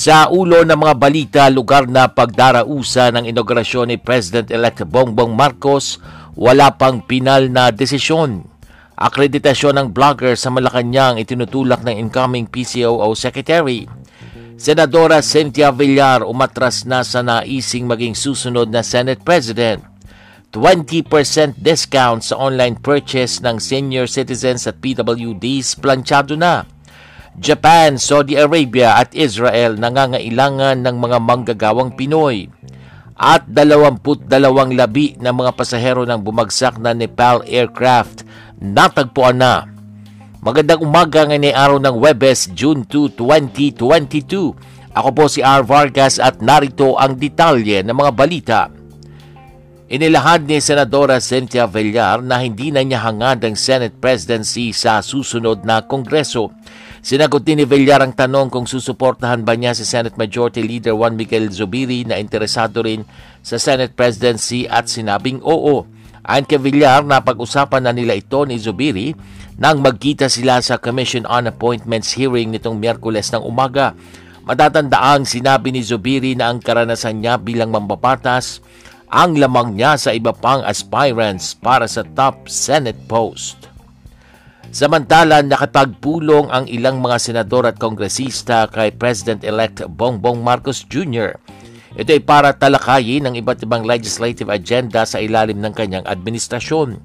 Sa ulo ng mga balita, lugar na pagdarausa ng inaugurasyon ni President-elect Bongbong Marcos, wala pang pinal na desisyon. Akreditasyon ng vlogger sa Malacanang itinutulak ng incoming PCOO Secretary. Senadora Cynthia Villar umatras na sa naising maging susunod na Senate President. 20% discount sa online purchase ng senior citizens at PWDs planchado na. Japan, Saudi Arabia at Israel nangangailangan ng mga manggagawang Pinoy at 22 labi ng mga pasahero ng bumagsak na Nepal aircraft natagpuan na. Magandang umaga ngayon araw ng Webes, June 2, 2022. Ako po si R. Vargas at narito ang detalye ng mga balita. Inilahad ni Senadora Cynthia Villar na hindi na niya hangad ang Senate presidency sa susunod na Kongreso. Sinagot din ni Villar ang tanong kung susuportahan ba niya si Senate Majority Leader Juan Miguel Zubiri na interesado rin sa Senate presidency at sinabing oo. Ayon kay Villar, napag-usapan na nila ito ni Zubiri nang magkita sila sa Commission on Appointments hearing nitong Miyerkules ng umaga. Matatandaang sinabi ni Zubiri na ang karanasan niya bilang mambabatas ang lamang niya sa iba pang aspirants para sa top Senate post. Samantala, nakapagpulong ang ilang mga senador at kongresista kay President-elect Bongbong Marcos Jr. Ito ay para talakayin ang iba't ibang legislative agenda sa ilalim ng kanyang administrasyon.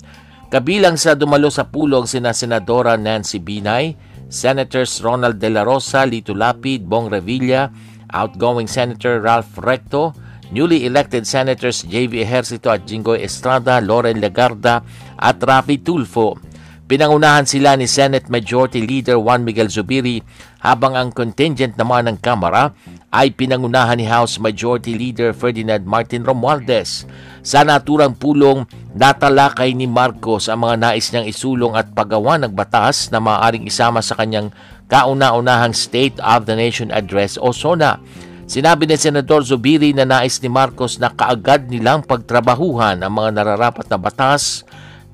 Kabilang sa dumalo sa pulong sina Senadora Nancy Binay, Senators Ronald De La Rosa, Lito Lapid, Bong Revilla, outgoing Senator Ralph Recto, newly elected Senators J.V. Ejercito at Jingoy Estrada, Loren Legarda at Rafi Tulfo. Pinangunahan sila ni Senate Majority Leader Juan Miguel Zubiri habang ang contingent naman ng Kamara ay pinangunahan ni House Majority Leader Ferdinand Martin Romualdez. Sa naturang pulong, natalakay ni Marcos ang mga nais niyang isulong at paggawa ng batas na maaaring isama sa kanyang kauna-unahang State of the Nation Address o SONA. Sinabi ni Senador Zubiri na nais ni Marcos na kaagad nilang pagtrabahuhan ang mga nararapat na batas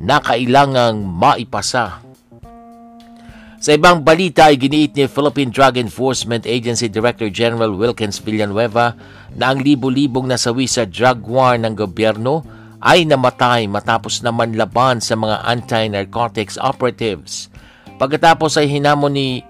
na kailangang maipasa. Sa ibang balita ay giniit ni Philippine Drug Enforcement Agency Director General Wilkins Villanueva na ang libo-libong nasawi sa drug war ng gobyerno ay namatay matapos naman laban sa mga anti-narcotics operatives. Pagkatapos ay hinamon ni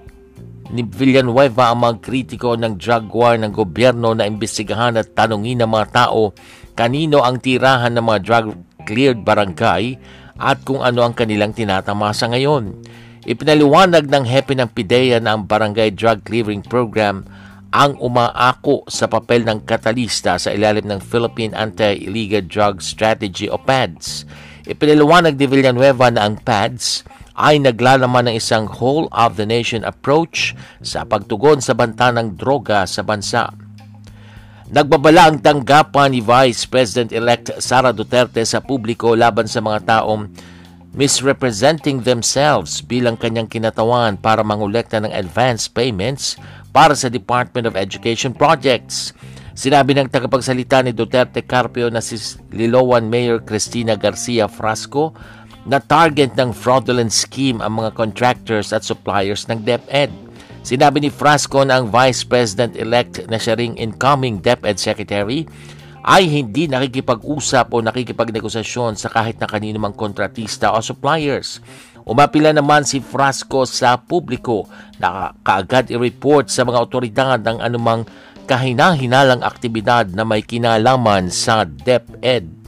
ni Villanueva ang mga kritiko ng drug war ng gobyerno na imbestigahan at tanungin ng mga tao kanino ang tirahan ng mga drug-cleared barangay at kung ano ang kanilang tinatamasa ngayon. Ipinaliwanag ng hepe ng PIDEA na ang Barangay Drug Clearing Program ang umaako sa papel ng katalista sa ilalim ng Philippine Anti-Illegal Drug Strategy o PADS. Ipinaliwanag ni Villanueva na ang PADS ay naglalaman ng isang whole-of-the-nation approach sa pagtugon sa banta ng droga sa bansa. Nagbabala ang tanggapan ni Vice President-elect Sara Duterte sa publiko laban sa mga taong misrepresenting themselves bilang kanyang kinatawan para mangolekta ng advance payments para sa Department of Education projects. Sinabi ng tagapagsalita ni Duterte Carpio na si Liloan Mayor Cristina Garcia Frasco na target ng fraudulent scheme ang mga contractors at suppliers ng DepEd. Sinabi ni Frasco na ang Vice President-elect na siya ring incoming DepEd Secretary ay hindi nakikipag-usap o nakikipagnegosasyon sa kahit na kanino mang kontratista o suppliers. Umapila naman si Frasco sa publiko na kaagad i-report sa mga otoridad ang anumang kahinahinalang aktibidad na may kinalaman sa DepEd.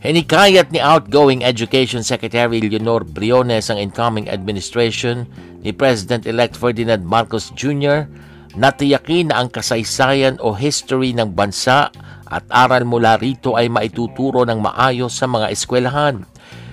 Hinikayat ni outgoing Education Secretary Leonor Briones ang incoming administration ni President-elect Ferdinand Marcos Jr. na tiyakin na ang kasaysayan o history ng bansa at aral mula rito ay maituturo ng maayos sa mga eskwelahan.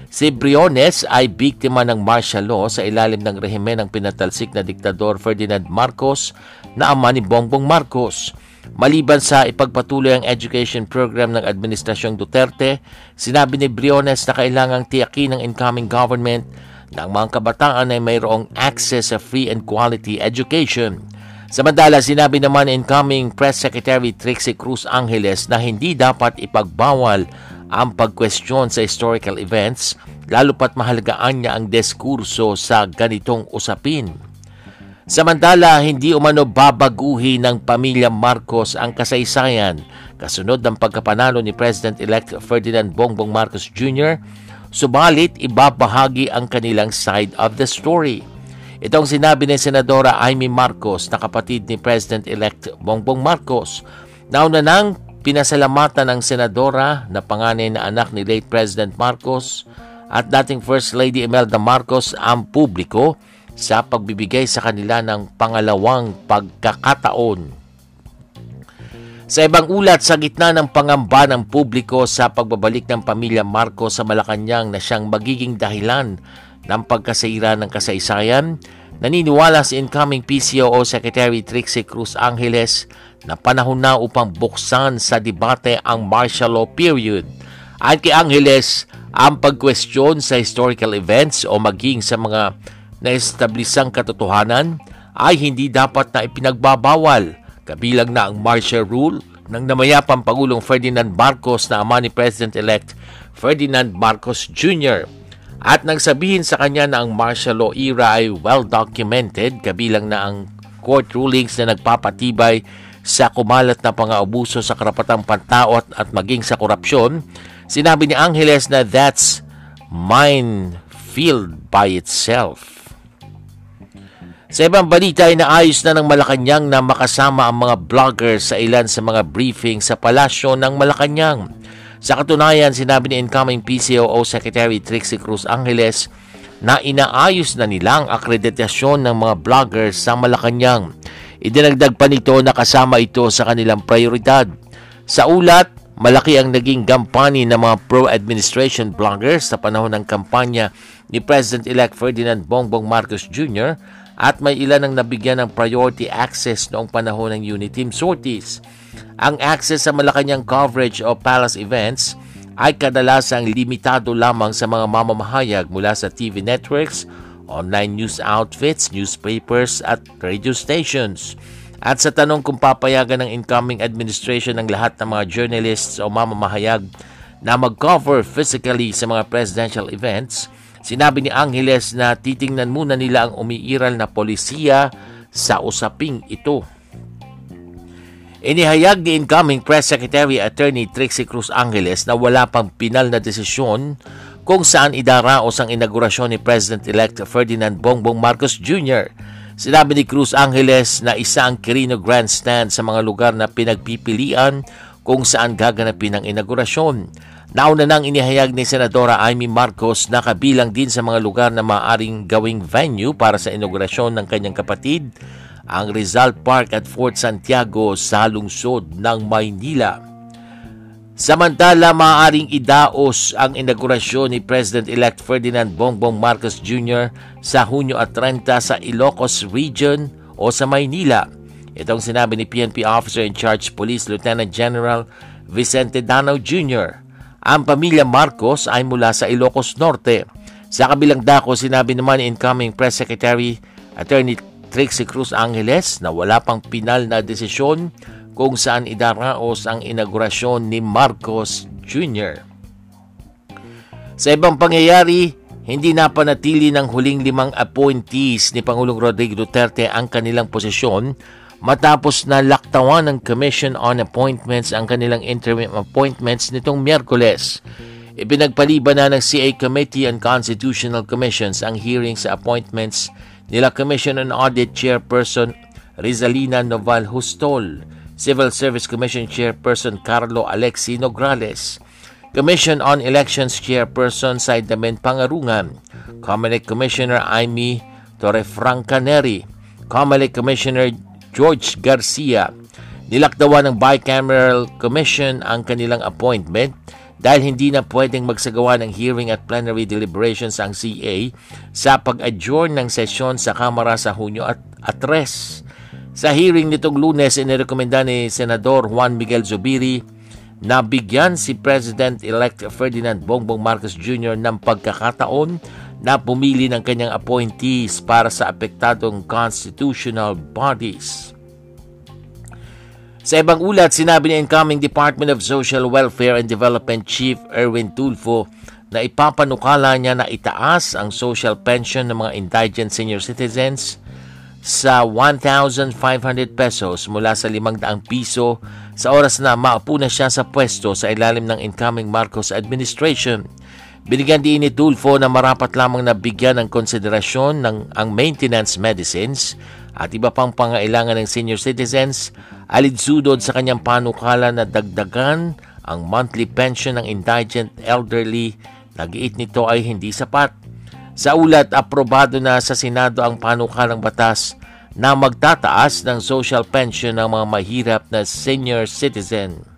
Si Briones ay biktima ng martial law sa ilalim ng rehimen ng pinatalsik na diktador Ferdinand Marcos na ama ni Bongbong Marcos. Maliban sa ipagpatuloy ang education program ng Administrasyong Duterte, sinabi ni Briones na kailangang tiyakin ng incoming government ang mga kabataan ay mayroong access sa free and quality education. Samantala, sinabi naman incoming Press Secretary Trixie Cruz Angeles na hindi dapat ipagbawal ang pagkwestiyon sa historical events, lalo pat mahalagaan niya ang diskurso sa ganitong usapin. Samantala, hindi umano babaguhi ng pamilya Marcos ang kasaysayan kasunod ng pagkapanalo ni President-elect Ferdinand Bongbong Marcos Jr., subalit ibabahagi ang kanilang side of the story. Itong sinabi ni Senadora Amy Marcos na kapatid ni President-elect Bongbong Marcos. Nauna nang Pinasalamatan ng senadora na panganay na anak ni late President Marcos at dating First Lady Imelda Marcos ang publiko sa pagbibigay sa kanila ng pangalawang pagkakataon. Sa ibang ulat, sa gitna ng pangamba ng publiko sa pagbabalik ng pamilya Marcos sa Malacanang na siyang magiging dahilan ng pagkasira ng kasaysayan, naniniwala si incoming PCOO Secretary Trixie Cruz Angeles na panahon na upang buksan sa debate ang martial law period. At kay Angeles, ang pagkwestiyon sa historical events o maging sa mga naestablisang katotohanan ay hindi dapat na ipinagbabawal kabilang na ang martial rule ng namayapang Pangulong Ferdinand Marcos na ama ni President-elect Ferdinand Marcos Jr. At nang sabihin sa kanya na ang martial law era ay well documented kabilang na ang court rulings na nagpapatibay sa kumalat na pang-aabuso sa karapatang pantao at maging sa korupsyon, sinabi ni Angeles na that's minefield by itself. Sa ibang balita ay naayos na ng Malacanang na makasama ang mga vloggers sa ilan sa mga briefing sa palasyo ng Malacanang. Sa katunayan, sinabi ni incoming PCOO Secretary Trixie Cruz Angeles na inaayos na nilang akreditasyon ng mga vloggers sa Malacanang Idinagdag pa nito na kasama ito sa kanilang prioridad. Sa ulat, malaki ang naging gampani ng mga pro-administration bloggers sa panahon ng kampanya ni President-elect Ferdinand Bongbong Marcos Jr. at may ilan ang nabigyan ng priority access noong panahon ng Uniteam sorties. Ang access sa Malacanang coverage o palace events ay kadalasang limitado lamang sa mga mamamahayag mula sa TV networks online news outfits, newspapers at radio stations. At sa tanong kung papayagan ng incoming administration ng lahat ng mga journalists o mamamahayag na mag-cover physically sa mga presidential events, sinabi ni Angeles na titingnan muna nila ang umiiral na polisiya sa usaping ito. Inihayag ni incoming Press Secretary Attorney Trixie Cruz Angeles na wala pang pinal na desisyon kung saan idaraos ang inaugurasyon ni President-elect Ferdinand Bongbong Marcos Jr. Sinabi ni Cruz Angeles na isa ang Quirino Grandstand sa mga lugar na pinagpipilian kung saan gaganapin ang inaugurasyon. Nauna nang inihayag ni Senadora Amy Marcos na kabilang din sa mga lugar na maaring gawing venue para sa inaugurasyon ng kanyang kapatid, ang Rizal Park at Fort Santiago sa lungsod ng Maynila. Samantala, maaaring idaos ang inaugurasyon ni President-elect Ferdinand Bongbong Marcos Jr. sa Hunyo at 30 sa Ilocos Region o sa Maynila. Itong sinabi ni PNP Officer in Charge Police Lieutenant General Vicente Danao Jr. Ang pamilya Marcos ay mula sa Ilocos Norte. Sa kabilang dako, sinabi naman ni incoming Press Secretary Attorney Trixie Cruz Angeles na wala pang pinal na desisyon kung saan idaraos ang inaugurasyon ni Marcos Jr. Sa ibang pangyayari, hindi napanatili ng huling limang appointees ni Pangulong Rodrigo Duterte ang kanilang posisyon matapos na laktawan ng Commission on Appointments ang kanilang interim appointments nitong Miyerkules. Ipinagpaliban na ng CA Committee on Constitutional Commissions ang hearing sa appointments nila Commission on Audit Chairperson Rizalina Noval Hustol, Civil Service Commission Chairperson Carlo Alexi Nograles, Commission on Elections Chairperson Saidamen Pangarungan, Comelec Commissioner Amy Torrefranca Neri, Comelec Commissioner George Garcia, nilakdawan ng Bicameral Commission ang kanilang appointment dahil hindi na pwedeng magsagawa ng hearing at plenary deliberations ang CA sa pag-adjourn ng sesyon sa Kamara sa Hunyo at, at res. Sa hearing nitong lunes, inirekomenda ni Senador Juan Miguel Zubiri na bigyan si President-elect Ferdinand Bongbong Marcos Jr. ng pagkakataon na pumili ng kanyang appointees para sa apektadong constitutional bodies. Sa ibang ulat, sinabi ni incoming Department of Social Welfare and Development Chief Erwin Tulfo na ipapanukala niya na itaas ang social pension ng mga indigent senior citizens sa 1,500 pesos mula sa 500 piso sa oras na maupo na siya sa pwesto sa ilalim ng incoming Marcos administration. Binigyan din ni Tulfo na marapat lamang na bigyan ng konsiderasyon ng ang maintenance medicines at iba pang pangailangan ng senior citizens alidsudod sa kanyang panukala na dagdagan ang monthly pension ng indigent elderly. Nagiit nito ay hindi sapat. Sa ulat, aprobado na sa Senado ang panukalang batas na magtataas ng social pension ng mga mahirap na senior citizen.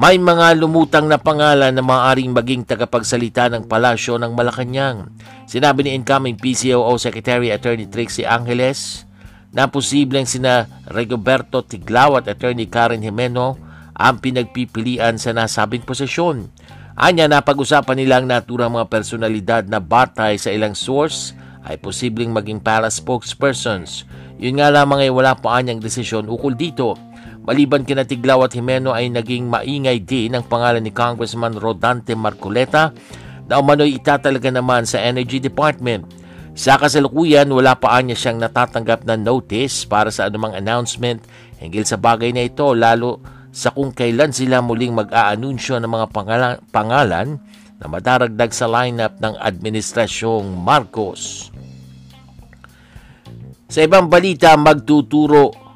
May mga lumutang na pangalan na maaaring maging tagapagsalita ng palasyo ng Malacanang. Sinabi ni incoming PCOO Secretary Attorney Trixie Angeles na posibleng sina Rigoberto Tiglao at Attorney Karen Jimeno ang pinagpipilian sa nasabing posisyon. Anya na pag-usapan nilang naturang mga personalidad na batay sa ilang source ay posibleng maging para spokespersons. Yun nga lamang ay wala pa anyang desisyon ukol dito. Maliban kina Tiglaw at Jimeno ay naging maingay din ang pangalan ni Congressman Rodante Marcoleta na umano'y itatalaga naman sa Energy Department. Sa kasalukuyan, wala pa niya siyang natatanggap na notice para sa anumang announcement hinggil sa bagay na ito lalo sa kung kailan sila muling mag-aanunsyo ng mga pangalan, pangalan na madaragdag sa lineup ng Administrasyong Marcos. Sa ibang balita, magtuturo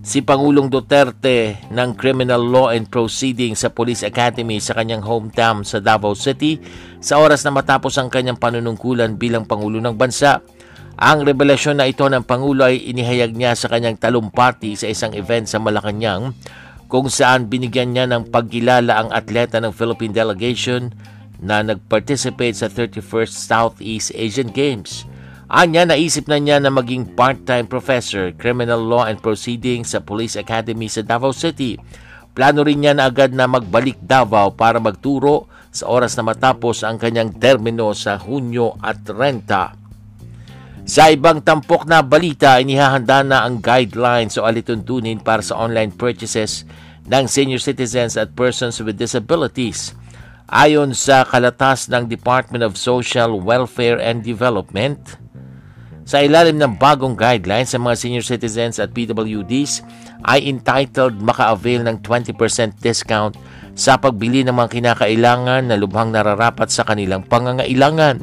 si Pangulong Duterte ng Criminal Law and Proceeding sa Police Academy sa kanyang hometown sa Davao City sa oras na matapos ang kanyang panunungkulan bilang Pangulo ng Bansa. Ang revelasyon na ito ng Pangulo ay inihayag niya sa kanyang talumpati sa isang event sa Malacanang kung saan binigyan niya ng pagkilala ang atleta ng Philippine delegation na nag-participate sa 31st Southeast Asian Games. Anya, naisip na niya na maging part-time professor, criminal law and proceedings sa Police Academy sa Davao City. Plano rin niya na agad na magbalik Davao para magturo sa oras na matapos ang kanyang termino sa Hunyo at Renta. Sa ibang tampok na balita, inihahanda na ang guidelines o alituntunin para sa online purchases ng senior citizens at persons with disabilities. Ayon sa kalatas ng Department of Social Welfare and Development, sa ilalim ng bagong guidelines sa mga senior citizens at PWDs ay entitled maka-avail ng 20% discount sa pagbili ng mga kinakailangan na lubhang nararapat sa kanilang pangangailangan.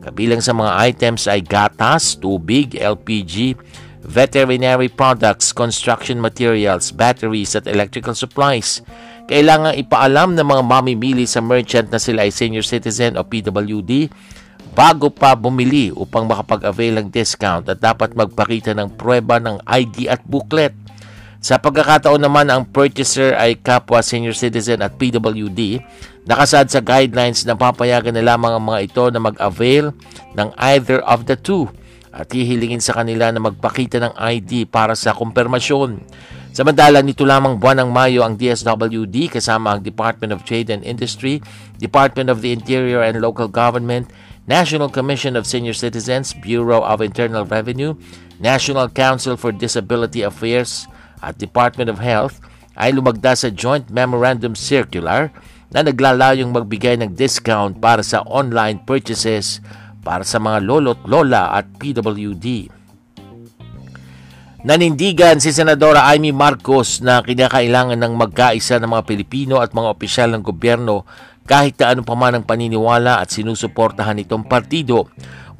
Kabilang sa mga items ay gatas, tubig, LPG, veterinary products, construction materials, batteries at electrical supplies. Kailangan ipaalam ng mga mamimili sa merchant na sila ay senior citizen o PWD bago pa bumili upang makapag-avail ng discount at dapat magpakita ng prueba ng ID at booklet. Sa pagkakataon naman ang purchaser ay kapwa senior citizen at PWD, nakasad sa guidelines na papayagan na lamang ang mga ito na mag-avail ng either of the two at hihilingin sa kanila na magpakita ng ID para sa kumpirmasyon. Samantala, nito lamang buwan ng Mayo ang DSWD kasama ang Department of Trade and Industry, Department of the Interior and Local Government, National Commission of Senior Citizens, Bureau of Internal Revenue, National Council for Disability Affairs at Department of Health ay lumagda sa Joint Memorandum Circular na naglalayong magbigay ng discount para sa online purchases para sa mga lolo't lola at PWD. Nanindigan si Senadora Amy Marcos na kinakailangan ng magkaisa ng mga Pilipino at mga opisyal ng gobyerno kahit na ano pa man ang paniniwala at sinusuportahan itong partido.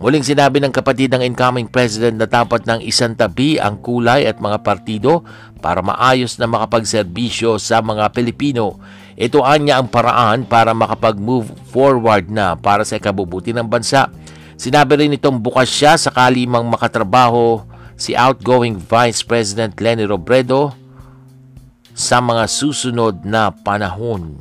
Muling sinabi ng kapatid ng incoming president na dapat ng isang tabi ang kulay at mga partido para maayos na makapagserbisyo sa mga Pilipino. Ito anya ang paraan para makapag-move forward na para sa kabubuti ng bansa. Sinabi rin itong bukas siya sakali mang makatrabaho si outgoing Vice President Lenny Robredo sa mga susunod na panahon.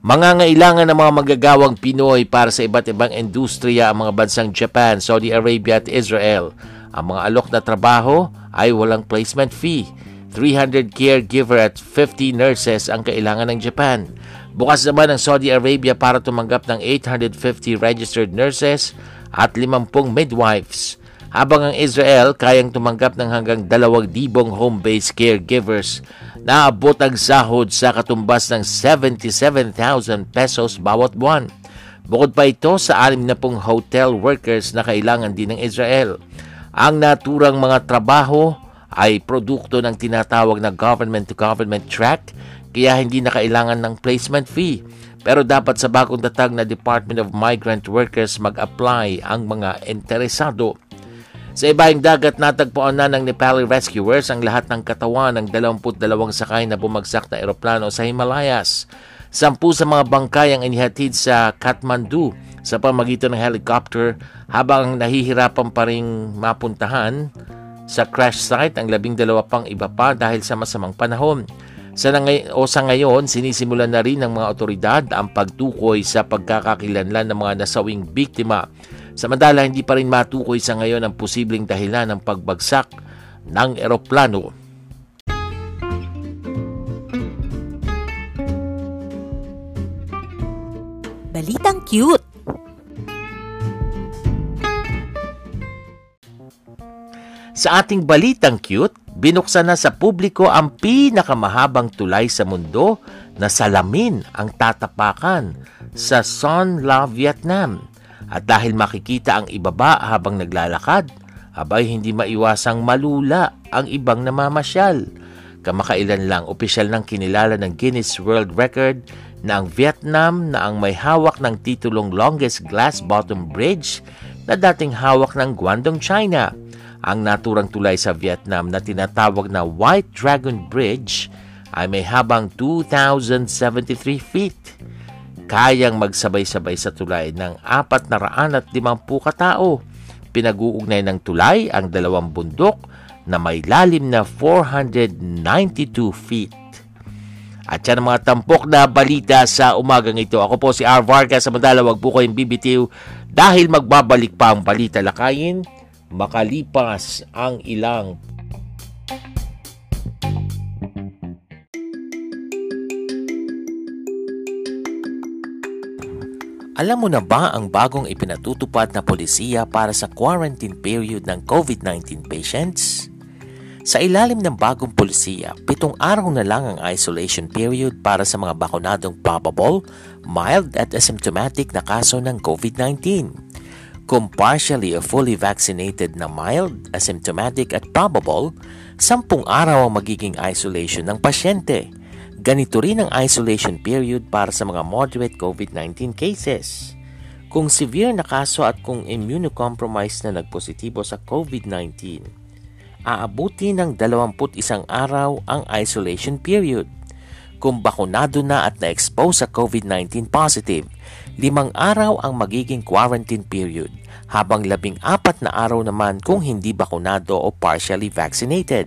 Mangangailangan ng mga magagawang Pinoy para sa iba't ibang industriya ang mga bansang Japan, Saudi Arabia at Israel. Ang mga alok na trabaho ay walang placement fee. 300 caregiver at 50 nurses ang kailangan ng Japan. Bukas naman ang Saudi Arabia para tumanggap ng 850 registered nurses at 50 midwives. Habang ang Israel kayang tumanggap ng hanggang 2,000 home-based caregivers naabot ang sahod sa katumbas ng 77,000 pesos bawat buwan. Bukod pa ito sa 60 hotel workers na kailangan din ng Israel. Ang naturang mga trabaho ay produkto ng tinatawag na government-to-government track kaya hindi na kailangan ng placement fee. Pero dapat sa bagong tatag na Department of Migrant Workers mag-apply ang mga interesado. Sa ibaing dagat, natagpuan na ng Nepali rescuers ang lahat ng katawan ng 22 sakay na bumagsak na eroplano sa Himalayas. Sampu sa mga bangkay ang inihatid sa Kathmandu sa pamagitan ng helicopter habang nahihirapan pa rin mapuntahan sa crash site ang labing dalawa pang iba pa dahil sa masamang panahon. Sa ngay- o sa ngayon, sinisimulan na rin ng mga otoridad ang pagtukoy sa pagkakakilanlan ng mga nasawing biktima Samantala, hindi pa rin matukoy sa ngayon ang posibleng dahilan ng pagbagsak ng eroplano. Balitang cute! Sa ating balitang cute, binuksan na sa publiko ang pinakamahabang tulay sa mundo na salamin ang tatapakan sa Son La Vietnam at dahil makikita ang ibaba habang naglalakad, abay hindi maiwasang malula ang ibang namamasyal. Kamakailan lang opisyal nang kinilala ng Guinness World Record na ang Vietnam na ang may hawak ng titulong longest glass bottom bridge na dating hawak ng Guangdong, China. Ang naturang tulay sa Vietnam na tinatawag na White Dragon Bridge ay may habang 2,073 feet kayang magsabay-sabay sa tulay ng 450 katao. Pinag-uugnay ng tulay ang dalawang bundok na may lalim na 492 feet. At yan ang mga tampok na balita sa umagang ito. Ako po si R. Vargas. Samantala, wag po kayong bibitiw dahil magbabalik pa ang balita lakayin makalipas ang ilang Alam mo na ba ang bagong ipinatutupad na polisiya para sa quarantine period ng COVID-19 patients? Sa ilalim ng bagong polisiya, pitong araw na lang ang isolation period para sa mga bakunadong probable, mild at asymptomatic na kaso ng COVID-19. Kung partially o fully vaccinated na mild, asymptomatic at probable, sampung araw ang magiging isolation ng pasyente – Ganito rin ang isolation period para sa mga moderate COVID-19 cases. Kung severe na kaso at kung immunocompromised na nagpositibo sa COVID-19, aabuti ng 21 araw ang isolation period. Kung bakunado na at na-expose sa COVID-19 positive, limang araw ang magiging quarantine period, habang labing apat na araw naman kung hindi bakunado o partially vaccinated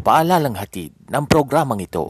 Paalalang hatid ng programang ito.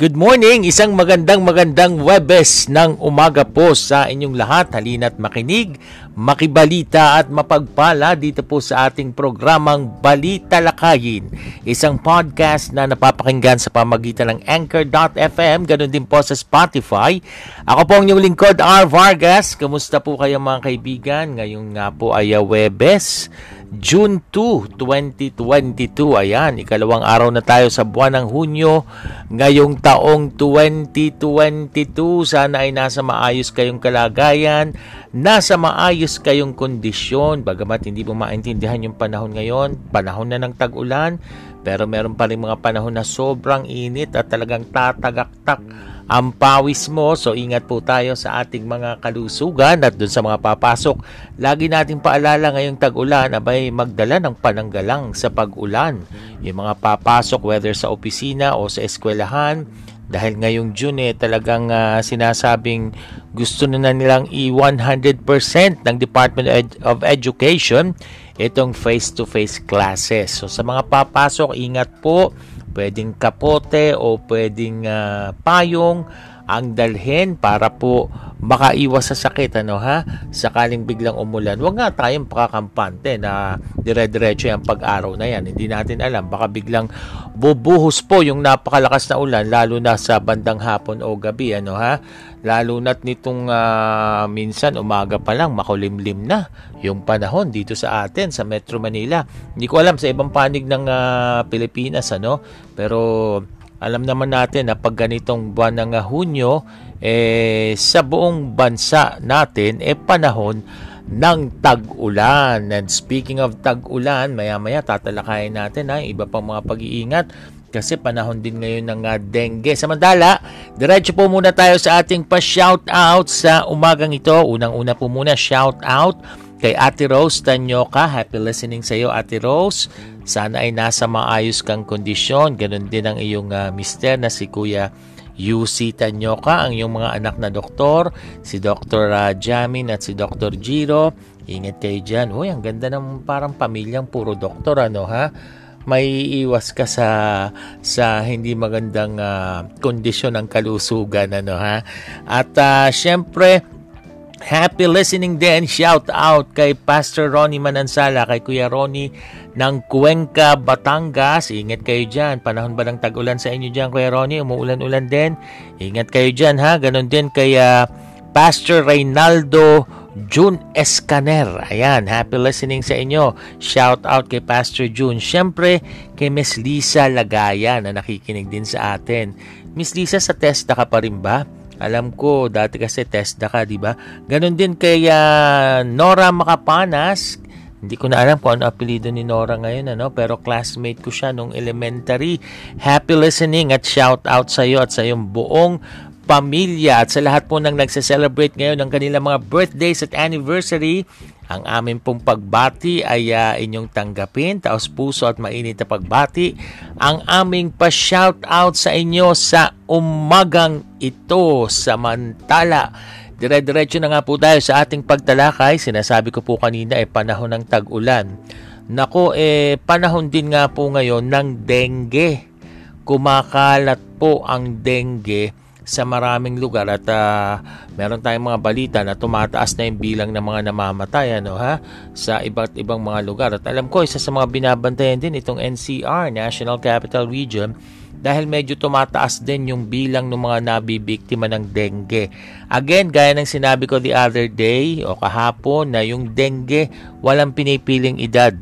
Good morning! Isang magandang magandang Webes ng umaga po sa inyong lahat. Halina't makinig, makibalita at mapagpala dito po sa ating programang Balita Lakayin. Isang podcast na napapakinggan sa pamagitan ng Anchor.fm, ganun din po sa Spotify. Ako po ang inyong lingkod, R. Vargas. Kamusta po kayo mga kaibigan? Ngayon nga po ay Webes. June 2, 2022. Ayan, ikalawang araw na tayo sa buwan ng Hunyo ngayong taong 2022. Sana ay nasa maayos kayong kalagayan nasa maayos kayong kondisyon. Bagamat hindi mo maintindihan yung panahon ngayon, panahon na ng tag-ulan, pero meron pa rin mga panahon na sobrang init at talagang tatagaktak ang pawis mo. So ingat po tayo sa ating mga kalusugan at dun sa mga papasok. Lagi nating paalala ngayong tag-ulan, abay magdala ng pananggalang sa pag-ulan. Yung mga papasok whether sa opisina o sa eskwelahan, dahil ngayong June eh, talagang uh, sinasabing gusto na, na nilang i-100% ng Department of Education itong face-to-face classes. So sa mga papasok, ingat po, pwedeng kapote o pwedeng uh, payong ang dalhin para po makaiwas sa sakit ano ha? Sakaling biglang umulan. Wag nga tayong pakakampante na dire-diretso yung pag-araw na yan. Hindi natin alam. Baka biglang bubuhos po yung napakalakas na ulan lalo na sa bandang hapon o gabi ano ha? Lalo na't nitong uh, minsan umaga pa lang makulimlim na yung panahon dito sa atin sa Metro Manila. Hindi ko alam sa ibang panig ng uh, Pilipinas ano? Pero alam naman natin na pag ganitong buwan ng Hunyo, eh, sa buong bansa natin, eh, panahon ng tag-ulan. And speaking of tag-ulan, maya-maya tatalakayin natin ha, iba pang mga pag-iingat kasi panahon din ngayon ng uh, dengue. Samantala, diretso po muna tayo sa ating pa-shout out sa umagang ito. Unang-una po muna shout out Kay Ate Rose Tanyoka, happy listening sa iyo Ate Rose. Sana ay nasa maayos kang kondisyon. Ganon din ang iyong uh, mister na si Kuya UC Tanyoka, ang iyong mga anak na doktor, si Dr. Uh, Jamin at si Dr. Giro. Ingat kayo dyan. Uy, ang ganda ng parang pamilyang puro doktor, ano ha? may iwas ka sa sa hindi magandang uh, kondisyon ng kalusugan ano ha at uh, syempre Happy listening din. Shout out kay Pastor Ronnie Manansala, kay Kuya Ronnie ng Cuenca, Batangas. Ingat kayo dyan. Panahon ba ng tag-ulan sa inyo dyan, Kuya Ronnie? Umuulan-ulan din. Ingat kayo dyan, ha? Ganon din kay uh, Pastor Reynaldo June Escaner. Ayan, happy listening sa inyo. Shout out kay Pastor June. Siyempre, kay Miss Lisa Lagaya na nakikinig din sa atin. Miss Lisa, sa test na ka pa rin ba? Alam ko, dati kasi testa ka, di ba? Ganon din kay uh, Nora Makapanas. Hindi ko na alam kung ano apelido ni Nora ngayon, ano? pero classmate ko siya nung elementary. Happy listening at shout out sa iyo at sa iyong buong pamilya at sa lahat po nang nagse-celebrate ngayon ng kanilang mga birthdays at anniversary. Ang amin pong pagbati ay uh, inyong tanggapin, taos puso at mainit na pagbati. Ang aming pa-shout out sa inyo sa umagang ito. Samantala, dire-diretso na nga po tayo sa ating pagtalakay. Sinasabi ko po kanina ay eh, panahon ng tag-ulan. Nako, eh, panahon din nga po ngayon ng dengue. Kumakalat po ang dengue sa maraming lugar. At uh, meron tayong mga balita na tumataas na yung bilang ng mga namamatay ano ha sa iba't ibang mga lugar. At alam ko isa sa mga binabantayan din itong NCR National Capital Region dahil medyo tumataas din yung bilang ng mga nabibiktima ng dengue. Again, gaya ng sinabi ko the other day o kahapon na yung dengue walang pinipiling edad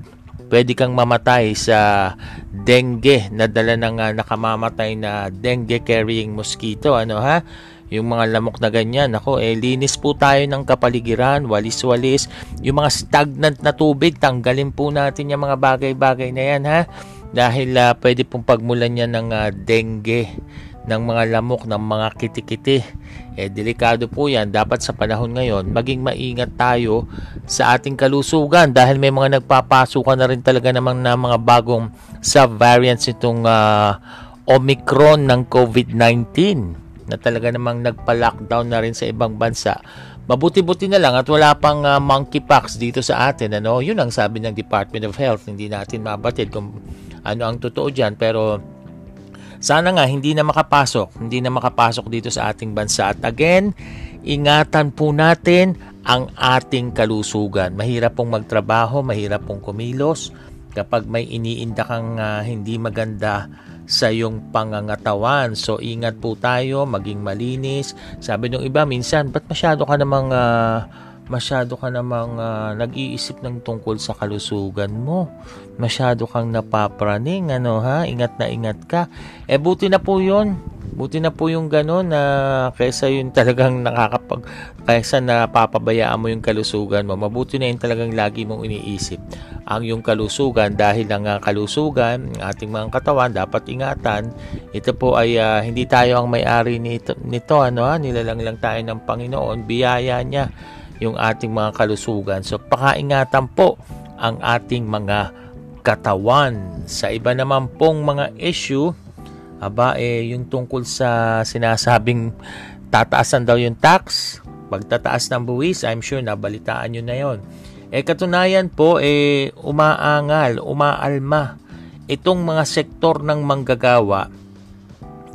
pwede kang mamatay sa dengue. Na dala ng uh, nakamamatay na dengue carrying mosquito ano ha? Yung mga lamok na ganyan ako eh linis po tayo ng kapaligiran walis-walis. Yung mga stagnant na tubig tanggalin po natin yung mga bagay-bagay na yan ha? Dahil uh, pwede pong pagmulan yan ng uh, dengue ng mga lamok, ng mga kitikiti. Eh, delikado po yan. Dapat sa panahon ngayon, maging maingat tayo sa ating kalusugan dahil may mga nagpapasukan na rin talaga naman na mga bagong sub-variants itong uh, Omicron ng COVID-19 na talaga namang nagpa-lockdown na rin sa ibang bansa. Mabuti-buti na lang at wala pang uh, monkeypox dito sa atin. Ano? Yun ang sabi ng Department of Health. Hindi natin mabatid kung ano ang totoo dyan. Pero sana nga hindi na makapasok, hindi na makapasok dito sa ating bansa. At again, ingatan po natin ang ating kalusugan. Mahirap pong magtrabaho, mahirap pong kumilos kapag may iniinda kang uh, hindi maganda sa iyong pangangatawan. So ingat po tayo, maging malinis. Sabi ng iba minsan, ba't masyado ka namang uh, masyado ka namang uh, nag-iisip ng tungkol sa kalusugan mo. Masyado kang napapraning, ano ha? Ingat na ingat ka. Eh buti na po 'yon. Buti na po yung gano'n na kaysa yung talagang nakakapag kaysa na papabayaan mo yung kalusugan mo. Mabuti na yung talagang lagi mong iniisip ang yung kalusugan dahil ang uh, kalusugan, ating mga katawan dapat ingatan. Ito po ay uh, hindi tayo ang may-ari nito, nito ano nilalang lang tayo ng Panginoon, biyaya niya yung ating mga kalusugan. So pakaingatan po ang ating mga katawan. Sa iba naman pong mga issue, aba eh yung tungkol sa sinasabing tataasan daw yung tax, pagtataas ng buwis, I'm sure nabalitaan nyo na yon. Eh katunayan po eh umaangal, umaalma itong mga sektor ng manggagawa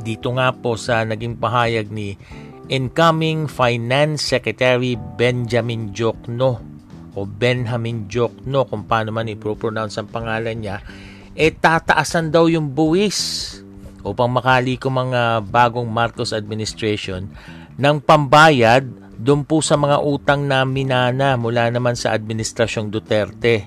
dito nga po sa naging pahayag ni incoming Finance Secretary Benjamin Jokno o Benjamin Jokno kung paano man i-pronounce ang pangalan niya eh tataasan daw yung buwis upang makali ko mga bagong Marcos administration ng pambayad doon po sa mga utang na minana mula naman sa administrasyong Duterte.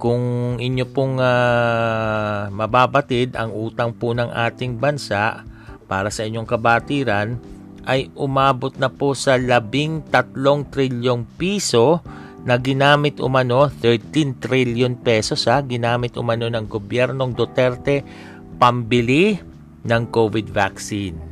Kung inyo pong uh, mababatid ang utang po ng ating bansa para sa inyong kabatiran ay umabot na po sa labing tatlong trilyong piso na ginamit umano 13 trillion pesos ha, ginamit umano ng gobyernong Duterte pambili ng COVID vaccine.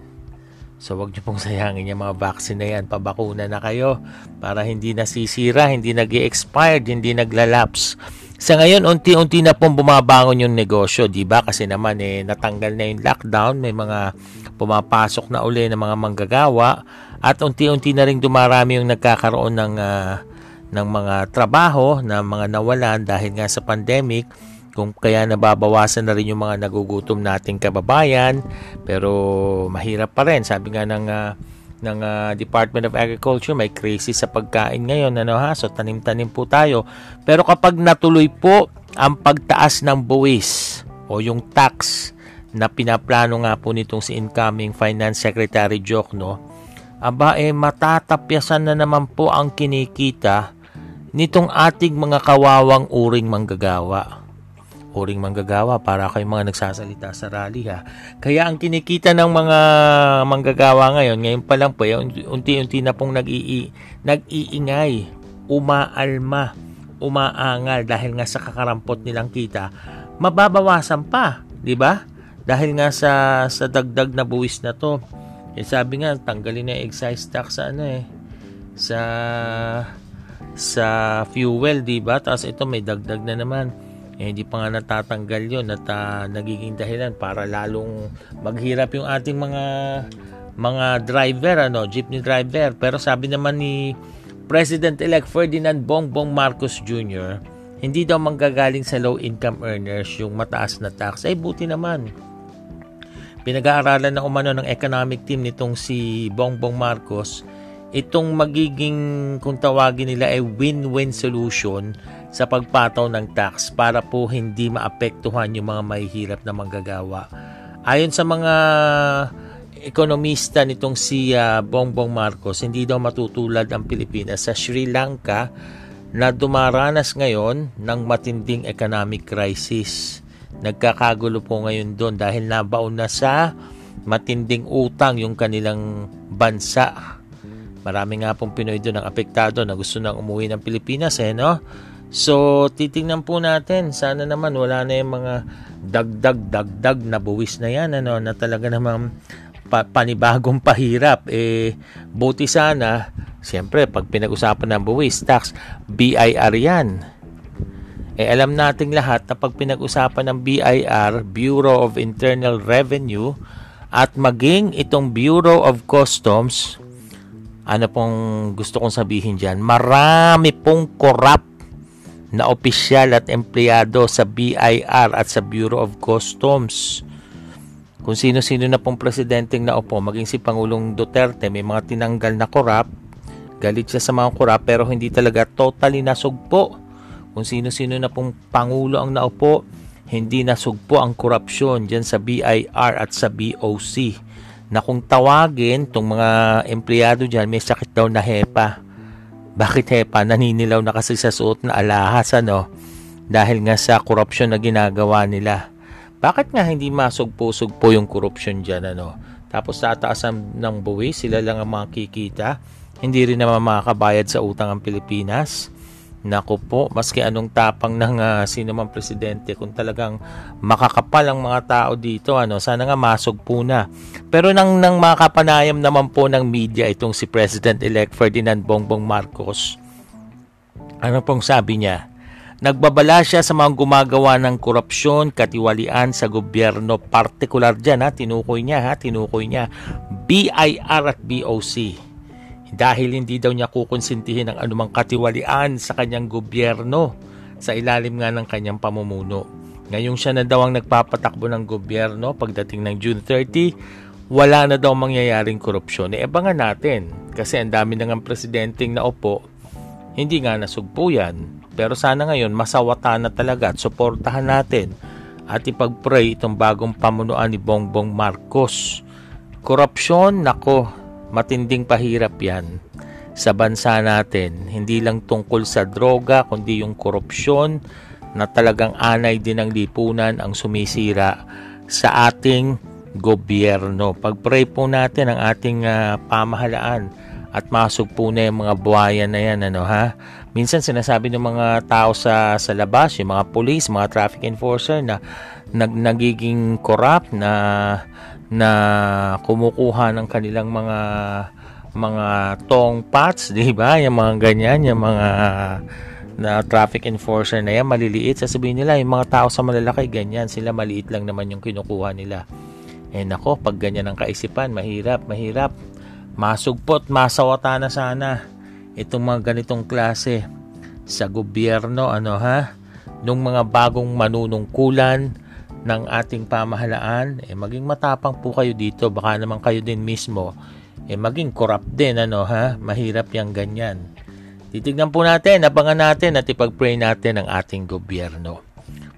So wag niyo pong sayangin yung mga vaccine na yan. Pabakuna na kayo para hindi nasisira, hindi nag expired hindi naglalapse. Sa ngayon, unti-unti na pong bumabangon yung negosyo, di ba? Kasi naman eh, natanggal na yung lockdown, may mga pumapasok na uli ng mga manggagawa. At unti-unti na rin dumarami yung nagkakaroon ng uh, ng mga trabaho na mga nawalan dahil nga sa pandemic. Kung kaya nababawasan na rin yung mga nagugutom nating kababayan. Pero mahirap pa rin. Sabi nga ng uh, ng uh, Department of Agriculture. May crisis sa pagkain ngayon ano ha? So tanim-tanim po tayo. Pero kapag natuloy po ang pagtaas ng buwis o yung tax na pinaplano nga po nitong si incoming Finance Secretary Jokno aba eh matatapyasan na naman po ang kinikita nitong ating mga kawawang uring manggagawa uring manggagawa para kay mga nagsasalita sa rally ha. Kaya ang kinikita ng mga manggagawa ngayon, ngayon pa lang po, eh, unti-unti na pong nag-ii, nag-iingay, umaalma, umaangal dahil nga sa kakarampot nilang kita, mababawasan pa, di ba? Dahil nga sa sa dagdag na buwis na to. Eh, sabi nga tanggalin na excise tax sa ano eh sa sa fuel, di ba? Tapos ito may dagdag na naman eh, hindi pa nga natatanggal yon at uh, nagiging dahilan para lalong maghirap yung ating mga mga driver ano jeepney driver pero sabi naman ni President-elect Ferdinand Bongbong Marcos Jr. hindi daw manggagaling sa low income earners yung mataas na tax ay buti naman pinag-aaralan na umano ng economic team nitong si Bongbong Marcos itong magiging kung tawagin nila ay win-win solution sa pagpataw ng tax para po hindi maapektuhan yung mga mahihirap na manggagawa. Ayon sa mga ekonomista nitong si uh, Bongbong Marcos, hindi daw matutulad ang Pilipinas sa Sri Lanka na dumaranas ngayon ng matinding economic crisis. Nagkakagulo po ngayon doon dahil nabaon na sa matinding utang yung kanilang bansa. Marami nga pong Pinoy doon ang apektado na gusto nang umuwi ng Pilipinas eh, no? So, titingnan po natin. Sana naman wala na yung mga dagdag-dagdag na buwis na yan, ano, na talaga namang pa- panibagong pahirap. Eh, buti sana, siyempre, pag pinag-usapan ng buwis, tax, BIR yan. Eh, alam nating lahat na pag pinag-usapan ng BIR, Bureau of Internal Revenue, at maging itong Bureau of Customs, ano pong gusto kong sabihin dyan, marami pong corrupt na opisyal at empleyado sa BIR at sa Bureau of Customs. Kung sino-sino na pong presidenteng naupo, maging si Pangulong Duterte, may mga tinanggal na korap, galit siya sa mga korap pero hindi talaga totally nasugpo. Kung sino-sino na pong Pangulo ang naupo, hindi nasugpo ang korupsyon dyan sa BIR at sa BOC na kung tawagin tong mga empleyado dyan, may sakit daw na HEPA bakit hepa naninilaw na kasi sa suot na alahas ano? Dahil nga sa korupsyon na ginagawa nila. Bakit nga hindi masugpo-sugpo yung korupsyon dyan ano? tapos tataasan ng buwis, sila lang ang makikita. Hindi rin naman makakabayad sa utang ang Pilipinas. Naku po, maski anong tapang ng uh, sino man presidente, kung talagang makakapal ang mga tao dito, ano, sana nga masugpo na. Pero nang, nang makapanayam naman po ng media itong si President-elect Ferdinand Bongbong Marcos, ano pong sabi niya? Nagbabala siya sa mga gumagawa ng korupsyon, katiwalian sa gobyerno, partikular dyan ha, tinukoy niya ha, tinukoy niya, BIR at BOC dahil hindi daw niya kukonsintihin ang anumang katiwalian sa kanyang gobyerno sa ilalim nga ng kanyang pamumuno. Ngayong siya na daw ang nagpapatakbo ng gobyerno pagdating ng June 30, wala na daw mangyayaring korupsyon. E abangan natin kasi ang dami na ng presidenteng naupo, hindi nga nasugpo yan. Pero sana ngayon masawata na talaga at suportahan natin at ipag-pray itong bagong pamunuan ni Bongbong Marcos. Korupsyon, nako, matinding pahirap yan sa bansa natin. Hindi lang tungkol sa droga, kundi yung korupsyon na talagang anay din ng lipunan ang sumisira sa ating gobyerno. Pag-pray po natin ang ating uh, pamahalaan at masog po na yung mga buhayan na yan. Ano, ha? Minsan sinasabi ng mga tao sa, sa labas, yung mga police, mga traffic enforcer na nag, nagiging corrupt na na kumukuha ng kanilang mga mga tong pots, di ba? Yung mga ganyan, yung mga na traffic enforcer na yan, maliliit. Sasabihin nila, yung mga tao sa malalaki, ganyan. Sila maliit lang naman yung kinukuha nila. Eh nako, pag ganyan ang kaisipan, mahirap, mahirap. Masugpot, masawata na sana itong mga ganitong klase sa gobyerno, ano ha? Nung mga bagong manunungkulan, ng ating pamahalaan, eh, maging matapang po kayo dito. Baka naman kayo din mismo, eh, maging corrupt din, ano ha? Mahirap yung ganyan. Titignan po natin, abangan natin at ipag-pray natin ang ating gobyerno.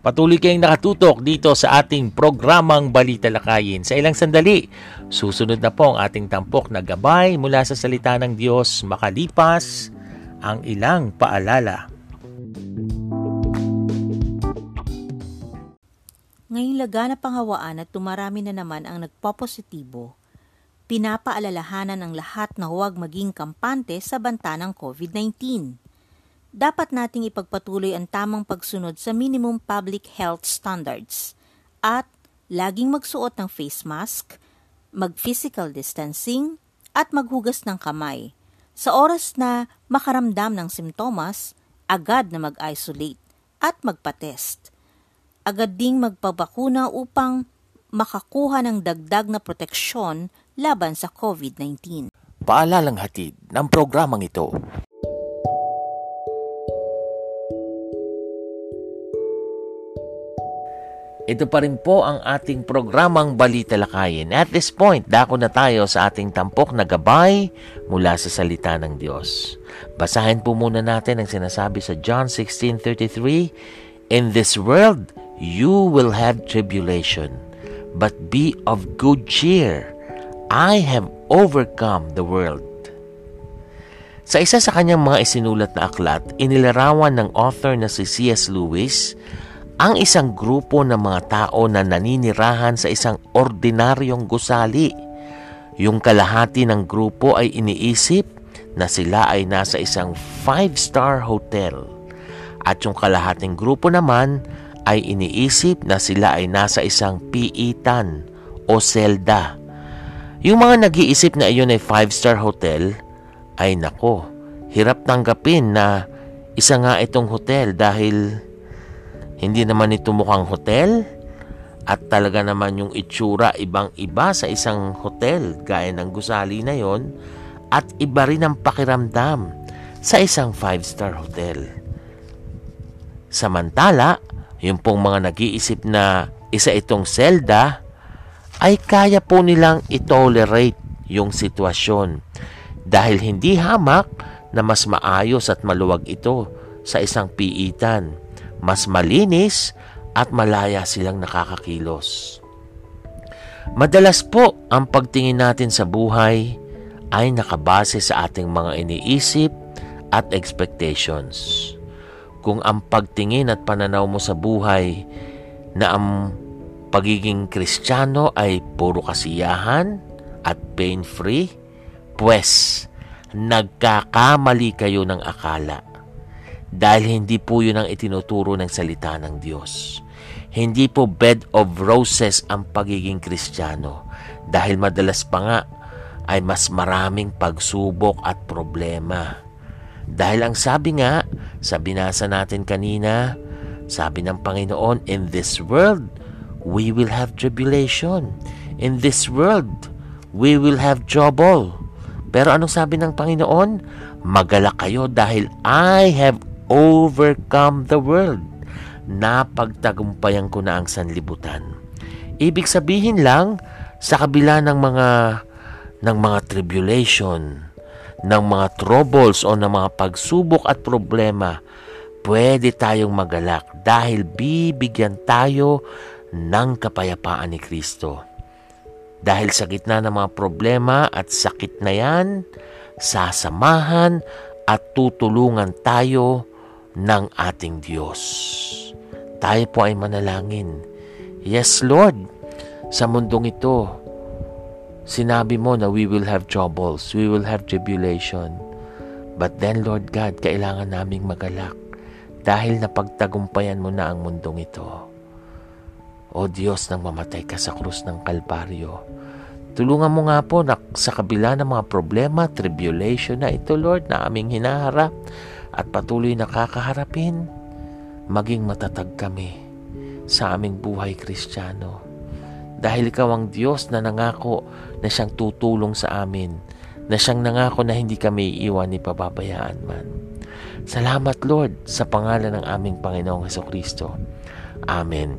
Patuloy kayong nakatutok dito sa ating programang Balita Lakayin. Sa ilang sandali, susunod na po ang ating tampok na gabay mula sa salita ng Diyos makalipas ang ilang paalala. Ngayong laganap ang hawaan at tumarami na naman ang nagpopositibo, pinapaalalahanan ang lahat na huwag maging kampante sa banta ng COVID-19. Dapat nating ipagpatuloy ang tamang pagsunod sa minimum public health standards at laging magsuot ng face mask, mag-physical distancing, at maghugas ng kamay. Sa oras na makaramdam ng simptomas, agad na mag-isolate at magpa-test agad ding magpabakuna upang makakuha ng dagdag na proteksyon laban sa COVID-19. Paalalang hatid ng programang ito. Ito pa rin po ang ating programang Balita Lakayin. At this point, dako na tayo sa ating tampok na gabay mula sa salita ng Diyos. Basahin po muna natin ang sinasabi sa John 16.33, In this world, You will have tribulation, but be of good cheer. I have overcome the world. Sa isa sa kanyang mga isinulat na aklat, inilarawan ng author na si C.S. Lewis ang isang grupo ng mga tao na naninirahan sa isang ordinaryong gusali. Yung kalahati ng grupo ay iniisip na sila ay nasa isang five-star hotel. At yung kalahating grupo naman ay iniisip na sila ay nasa isang piitan o selda. Yung mga nag-iisip na iyon ay five-star hotel, ay nako, hirap tanggapin na isa nga itong hotel dahil hindi naman ito mukhang hotel at talaga naman yung itsura ibang iba sa isang hotel gaya ng gusali na yon at iba rin ang pakiramdam sa isang five-star hotel. Samantala, yung pong mga nag-iisip na isa itong selda, ay kaya po nilang itolerate yung sitwasyon dahil hindi hamak na mas maayos at maluwag ito sa isang piitan. Mas malinis at malaya silang nakakakilos. Madalas po ang pagtingin natin sa buhay ay nakabase sa ating mga iniisip at expectations kung ang pagtingin at pananaw mo sa buhay na ang pagiging kristyano ay puro kasiyahan at pain-free? Pwes, nagkakamali kayo ng akala. Dahil hindi po yun ang itinuturo ng salita ng Diyos. Hindi po bed of roses ang pagiging kristyano. Dahil madalas pa nga ay mas maraming pagsubok at problema. Dahil ang sabi nga, sa binasa natin kanina, sabi ng Panginoon, In this world, we will have tribulation. In this world, we will have trouble. Pero anong sabi ng Panginoon? Magala kayo dahil I have overcome the world. Napagtagumpayan ko na ang sanlibutan. Ibig sabihin lang, sa kabila ng mga ng mga tribulation, ng mga troubles o ng mga pagsubok at problema, pwede tayong magalak dahil bibigyan tayo ng kapayapaan ni Kristo. Dahil sa gitna ng mga problema at sakit na yan, sasamahan at tutulungan tayo ng ating Diyos. Tayo po ay manalangin. Yes, Lord, sa mundong ito, sinabi mo na we will have troubles, we will have tribulation. But then, Lord God, kailangan naming magalak dahil napagtagumpayan mo na ang mundong ito. O Diyos, nang mamatay ka sa krus ng Kalbaryo, tulungan mo nga po na sa kabila ng mga problema, tribulation na ito, Lord, na aming hinaharap at patuloy na kakaharapin, maging matatag kami sa aming buhay kristyano. Dahil ikaw ang Diyos na nangako na siyang tutulong sa amin, na siyang nangako na hindi kami iiwan ni pababayaan man. Salamat Lord sa pangalan ng aming Panginoong Heso Kristo. Amen.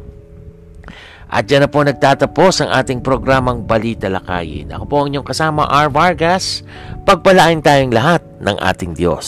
At dyan na po nagtatapos ang ating programang Balita Lakayin. Ako po ang inyong kasama, R. Vargas. Pagpalain tayong lahat ng ating Diyos.